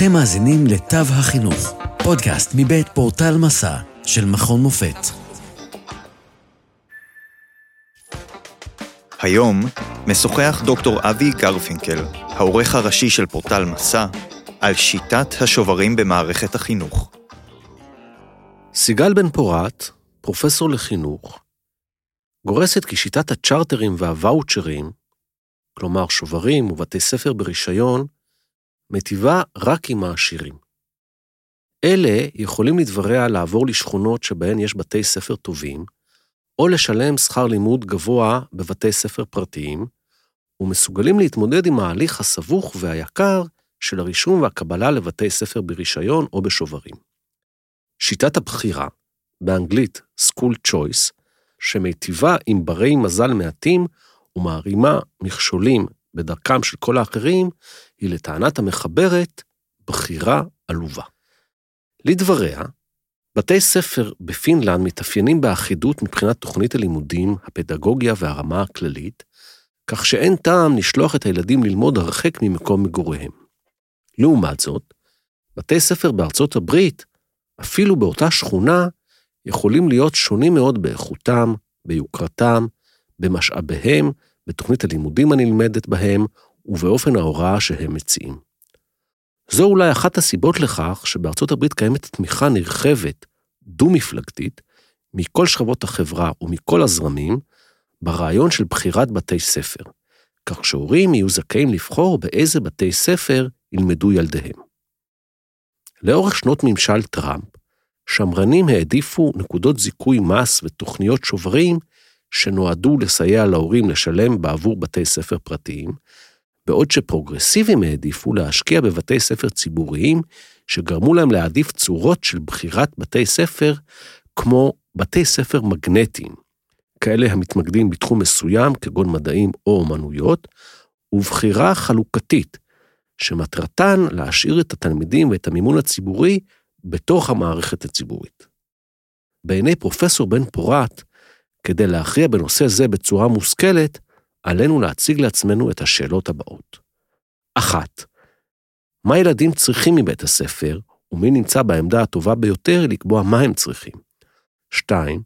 אתם מאזינים לתו החינוך, פודקאסט מבית פורטל מסע של מכון מופת. היום משוחח דוקטור אבי גרפינקל, העורך הראשי של פורטל מסע, על שיטת השוברים במערכת החינוך. סיגל בן פורת, פרופסור לחינוך, גורסת כי שיטת הצ'רטרים והוואוצ'רים, כלומר שוברים ובתי ספר ברישיון, מטיבה רק עם העשירים. אלה יכולים לדבריה לעבור לשכונות שבהן יש בתי ספר טובים, או לשלם שכר לימוד גבוה בבתי ספר פרטיים, ומסוגלים להתמודד עם ההליך הסבוך והיקר של הרישום והקבלה לבתי ספר ברישיון או בשוברים. שיטת הבחירה, באנגלית School Choice, שמיטיבה עם ברי מזל מעטים ומערימה מכשולים בדרכם של כל האחרים, היא לטענת המחברת בחירה עלובה. לדבריה, בתי ספר בפינלנד מתאפיינים באחידות מבחינת תוכנית הלימודים, הפדגוגיה והרמה הכללית, כך שאין טעם לשלוח את הילדים ללמוד הרחק ממקום מגוריהם. לעומת זאת, בתי ספר בארצות הברית, אפילו באותה שכונה, יכולים להיות שונים מאוד באיכותם, ביוקרתם, במשאביהם, בתוכנית הלימודים הנלמדת בהם ובאופן ההוראה שהם מציעים. זו אולי אחת הסיבות לכך שבארצות הברית קיימת תמיכה נרחבת, דו-מפלגתית, מכל שכבות החברה ומכל הזרמים, ברעיון של בחירת בתי ספר, כך שהורים יהיו זכאים לבחור באיזה בתי ספר ילמדו ילדיהם. לאורך שנות ממשל טראמפ, שמרנים העדיפו נקודות זיכוי מס ותוכניות שוברים שנועדו לסייע להורים לשלם בעבור בתי ספר פרטיים, בעוד שפרוגרסיבים העדיפו להשקיע בבתי ספר ציבוריים, שגרמו להם להעדיף צורות של בחירת בתי ספר, כמו בתי ספר מגנטיים, כאלה המתמקדים בתחום מסוים, כגון מדעים או אומנויות, ובחירה חלוקתית, שמטרתן להשאיר את התלמידים ואת המימון הציבורי בתוך המערכת הציבורית. בעיני פרופסור בן פורת, כדי להכריע בנושא זה בצורה מושכלת, עלינו להציג לעצמנו את השאלות הבאות. אחת, מה ילדים צריכים מבית הספר, ומי נמצא בעמדה הטובה ביותר לקבוע מה הם צריכים? שתיים,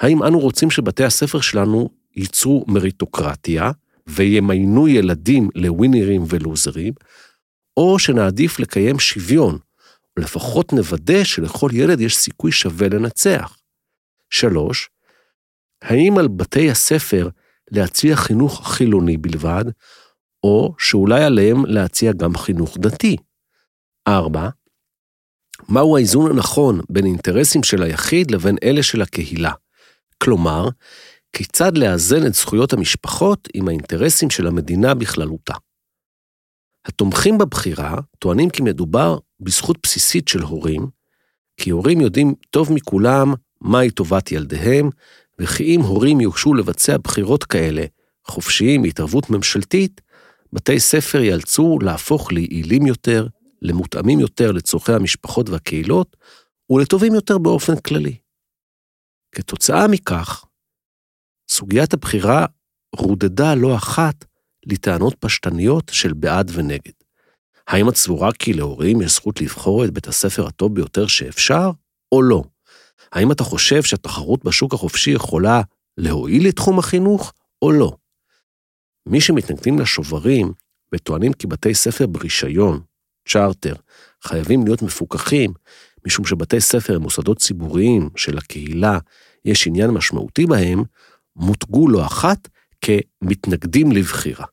האם אנו רוצים שבתי הספר שלנו ייצרו מריטוקרטיה וימיינו ילדים לווינרים ולוזרים, או שנעדיף לקיים שוויון, או לפחות נוודא שלכל ילד יש סיכוי שווה לנצח. שלוש, האם על בתי הספר להציע חינוך חילוני בלבד, או שאולי עליהם להציע גם חינוך דתי? 4. מהו האיזון הנכון בין אינטרסים של היחיד לבין אלה של הקהילה? כלומר, כיצד לאזן את זכויות המשפחות עם האינטרסים של המדינה בכללותה. התומכים בבחירה טוענים כי מדובר בזכות בסיסית של הורים, כי הורים יודעים טוב מכולם מהי טובת ילדיהם, וכי אם הורים יוגשו לבצע בחירות כאלה, חופשיים מהתערבות ממשלתית, בתי ספר ייאלצו להפוך ליעילים יותר, למותאמים יותר לצורכי המשפחות והקהילות, ולטובים יותר באופן כללי. כתוצאה מכך, סוגיית הבחירה רודדה לא אחת לטענות פשטניות של בעד ונגד. האם את סבורה כי להורים יש זכות לבחור את בית הספר הטוב ביותר שאפשר, או לא? האם אתה חושב שהתחרות בשוק החופשי יכולה להועיל לתחום החינוך, או לא? מי שמתנגדים לשוברים וטוענים כי בתי ספר ברישיון, צ'רטר, חייבים להיות מפוקחים, משום שבתי ספר הם מוסדות ציבוריים של הקהילה, יש עניין משמעותי בהם, מותגו לא אחת כמתנגדים לבחירה.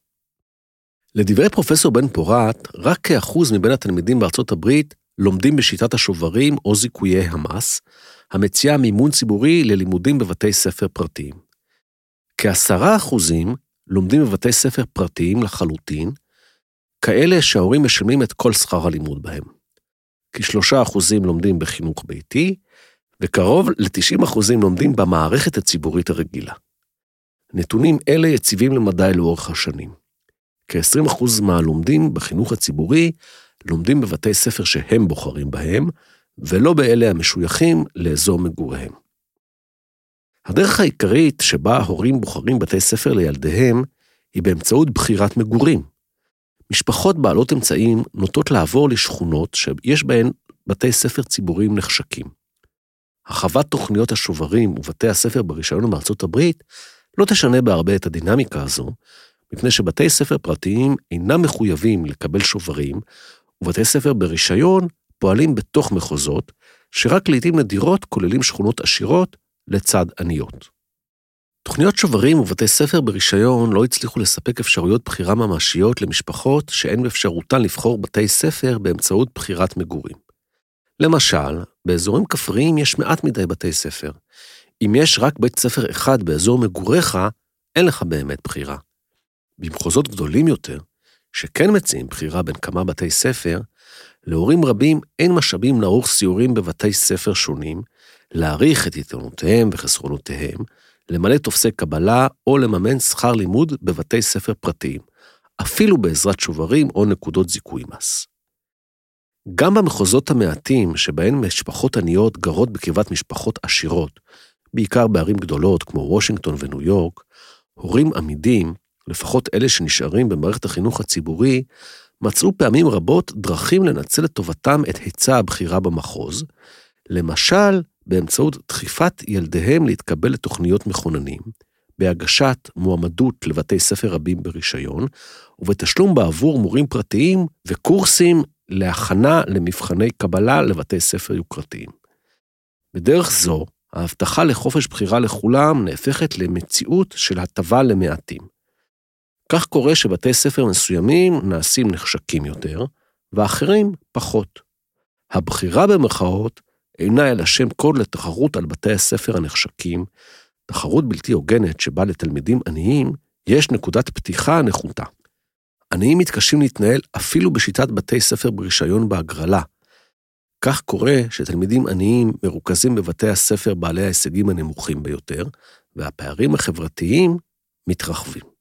לדברי פרופסור בן פורת, רק כאחוז מבין התלמידים בארצות הברית לומדים בשיטת השוברים או זיכויי המס, המציעה מימון ציבורי ללימודים בבתי ספר פרטיים. כעשרה אחוזים לומדים בבתי ספר פרטיים לחלוטין, כאלה שההורים משלמים את כל שכר הלימוד בהם. כשלושה אחוזים לומדים בחינוך ביתי, וקרוב ל-90 אחוזים לומדים במערכת הציבורית הרגילה. נתונים אלה יציבים למדי לאורך השנים. כ-20% מהלומדים בחינוך הציבורי לומדים בבתי ספר שהם בוחרים בהם, ולא באלה המשויכים לאזור מגוריהם. הדרך העיקרית שבה ההורים בוחרים בתי ספר לילדיהם היא באמצעות בחירת מגורים. משפחות בעלות אמצעים נוטות לעבור לשכונות שיש בהן בתי ספר ציבוריים נחשקים. הרחבת תוכניות השוברים ובתי הספר ברישיון בארצות הברית לא תשנה בהרבה את הדינמיקה הזו, מפני שבתי ספר פרטיים אינם מחויבים לקבל שוברים, ובתי ספר ברישיון פועלים בתוך מחוזות, שרק לעיתים נדירות כוללים שכונות עשירות לצד עניות. תוכניות שוברים ובתי ספר ברישיון לא הצליחו לספק אפשרויות בחירה ממשיות למשפחות שאין באפשרותן לבחור בתי ספר באמצעות בחירת מגורים. למשל, באזורים כפריים יש מעט מדי בתי ספר. אם יש רק בית ספר אחד באזור מגוריך, אין לך באמת בחירה. במחוזות גדולים יותר, שכן מציעים בחירה בין כמה בתי ספר, להורים רבים אין משאבים לערוך סיורים בבתי ספר שונים, להעריך את יתרונותיהם וחסרונותיהם, למלא טופסי קבלה או לממן שכר לימוד בבתי ספר פרטיים, אפילו בעזרת שוברים או נקודות זיכוי מס. גם במחוזות המעטים שבהן משפחות עניות גרות בקרבת משפחות עשירות, בעיקר בערים גדולות כמו וושינגטון וניו יורק, הורים עמידים, לפחות אלה שנשארים במערכת החינוך הציבורי, מצאו פעמים רבות דרכים לנצל לטובתם את היצע הבחירה במחוז, למשל באמצעות דחיפת ילדיהם להתקבל לתוכניות מכוננים, בהגשת מועמדות לבתי ספר רבים ברישיון, ובתשלום בעבור מורים פרטיים וקורסים להכנה למבחני קבלה לבתי ספר יוקרתיים. בדרך זו, ההבטחה לחופש בחירה לכולם נהפכת למציאות של הטבה למעטים. כך קורה שבתי ספר מסוימים נעשים נחשקים יותר, ואחרים פחות. הבחירה במרכאות אינה אלא שם קוד לתחרות על בתי הספר הנחשקים, תחרות בלתי הוגנת שבה לתלמידים עניים יש נקודת פתיחה נחותה. עניים מתקשים להתנהל אפילו בשיטת בתי ספר ברישיון בהגרלה. כך קורה שתלמידים עניים מרוכזים בבתי הספר בעלי ההישגים הנמוכים ביותר, והפערים החברתיים מתרחבים.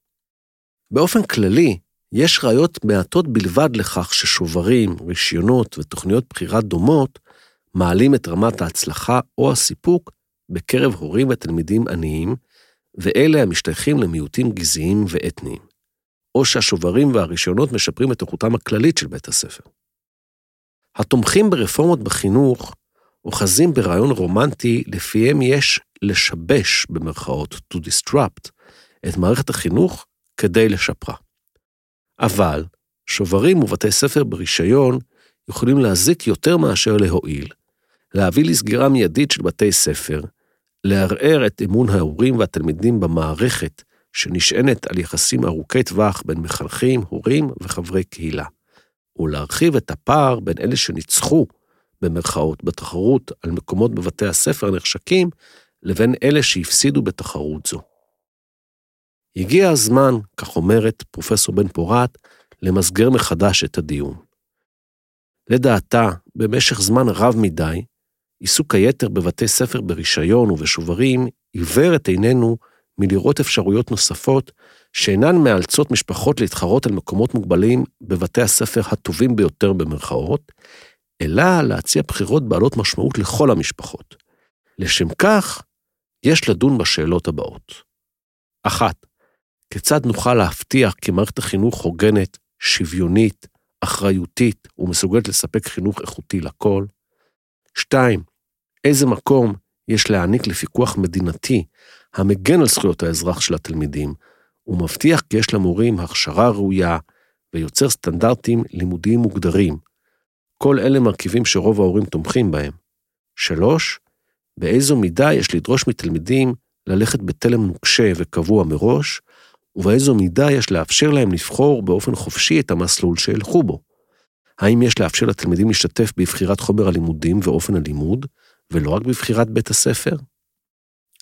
באופן כללי, יש ראיות מעטות בלבד לכך ששוברים, רישיונות ותוכניות בחירה דומות מעלים את רמת ההצלחה או הסיפוק בקרב הורים ותלמידים עניים, ואלה המשתייכים למיעוטים גזעיים ואתניים. או שהשוברים והרישיונות משפרים את איכותם הכללית של בית הספר. התומכים ברפורמות בחינוך אוחזים ברעיון רומנטי לפיהם יש לשבש, במרכאות, to disrupt, את מערכת החינוך כדי לשפרה. אבל שוברים ובתי ספר ברישיון יכולים להזיק יותר מאשר להועיל, להביא לסגירה מיידית של בתי ספר, לערער את אמון ההורים והתלמידים במערכת שנשענת על יחסים ארוכי טווח בין מחנכים, הורים וחברי קהילה, ולהרחיב את הפער בין אלה שניצחו, במרכאות, בתחרות על מקומות בבתי הספר הנחשקים, לבין אלה שהפסידו בתחרות זו. הגיע הזמן, כך אומרת פרופסור בן פורת, למסגר מחדש את הדיון. לדעתה, במשך זמן רב מדי, עיסוק היתר בבתי ספר ברישיון ובשוברים עיוור את עינינו מלראות אפשרויות נוספות שאינן מאלצות משפחות להתחרות על מקומות מוגבלים בבתי הספר הטובים ביותר במרכאות, אלא להציע בחירות בעלות משמעות לכל המשפחות. לשם כך, יש לדון בשאלות הבאות. אחת, כיצד נוכל להבטיח כי מערכת החינוך הוגנת, שוויונית, אחריותית ומסוגלת לספק חינוך איכותי לכל? שתיים, איזה מקום יש להעניק לפיקוח מדינתי המגן על זכויות האזרח של התלמידים, ומבטיח כי יש למורים הכשרה ראויה ויוצר סטנדרטים לימודיים מוגדרים. כל אלה מרכיבים שרוב ההורים תומכים בהם. שלוש, באיזו מידה יש לדרוש מתלמידים ללכת בתלם נוקשה וקבוע מראש, ובאיזו מידה יש לאפשר להם לבחור באופן חופשי את המסלול שילכו בו. האם יש לאפשר לתלמידים להשתתף בבחירת חומר הלימודים ואופן הלימוד, ולא רק בבחירת בית הספר?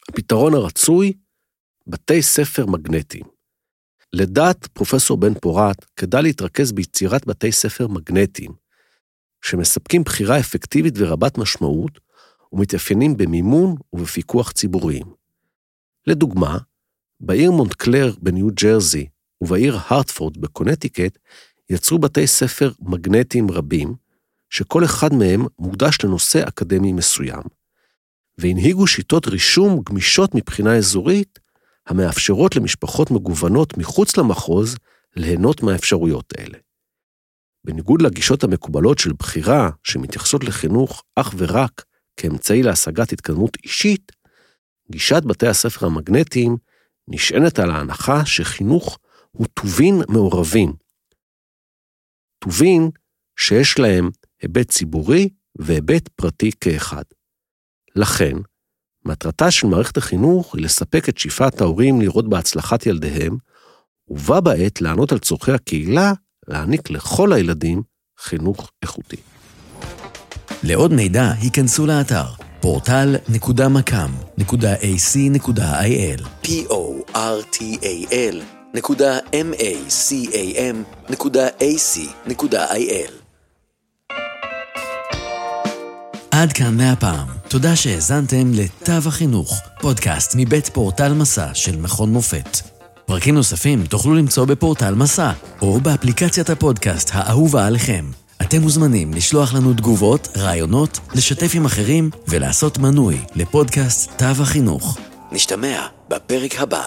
הפתרון הרצוי, בתי ספר מגנטיים. לדעת פרופסור בן פורת, כדאי להתרכז ביצירת בתי ספר מגנטיים, שמספקים בחירה אפקטיבית ורבת משמעות, ומתאפיינים במימון ובפיקוח ציבוריים. לדוגמה, בעיר מונטקלר בניו ג'רזי ובעיר הרטפורד בקונטיקט יצרו בתי ספר מגנטיים רבים, שכל אחד מהם מוקדש לנושא אקדמי מסוים, והנהיגו שיטות רישום גמישות מבחינה אזורית, המאפשרות למשפחות מגוונות מחוץ למחוז ליהנות מהאפשרויות האלה. בניגוד לגישות המקובלות של בחירה, שמתייחסות לחינוך אך ורק כאמצעי להשגת התקדמות אישית, גישת בתי הספר המגנטיים נשענת על ההנחה שחינוך הוא טובין מעורבים. טובין שיש להם היבט ציבורי והיבט פרטי כאחד. לכן, מטרתה של מערכת החינוך היא לספק את שאיפת ההורים לראות בהצלחת ילדיהם, ובה בעת לענות על צורכי הקהילה, להעניק לכל הילדים חינוך איכותי. לעוד מידע, היכנסו לאתר portal.macam.ac.il p-o-r-t-a-l נקודה m-a-c-a-m נקודה a-c.il עד כאן מהפעם. תודה שהאזנתם לתו החינוך, פודקאסט מבית פורטל מסע של מכון מופת. פרקים נוספים תוכלו למצוא בפורטל מסע, או באפליקציית הפודקאסט האהובה עליכם. אתם מוזמנים לשלוח לנו תגובות, רעיונות, לשתף עם אחרים ולעשות מנוי לפודקאסט תו החינוך. נשתמע בפרק הבא.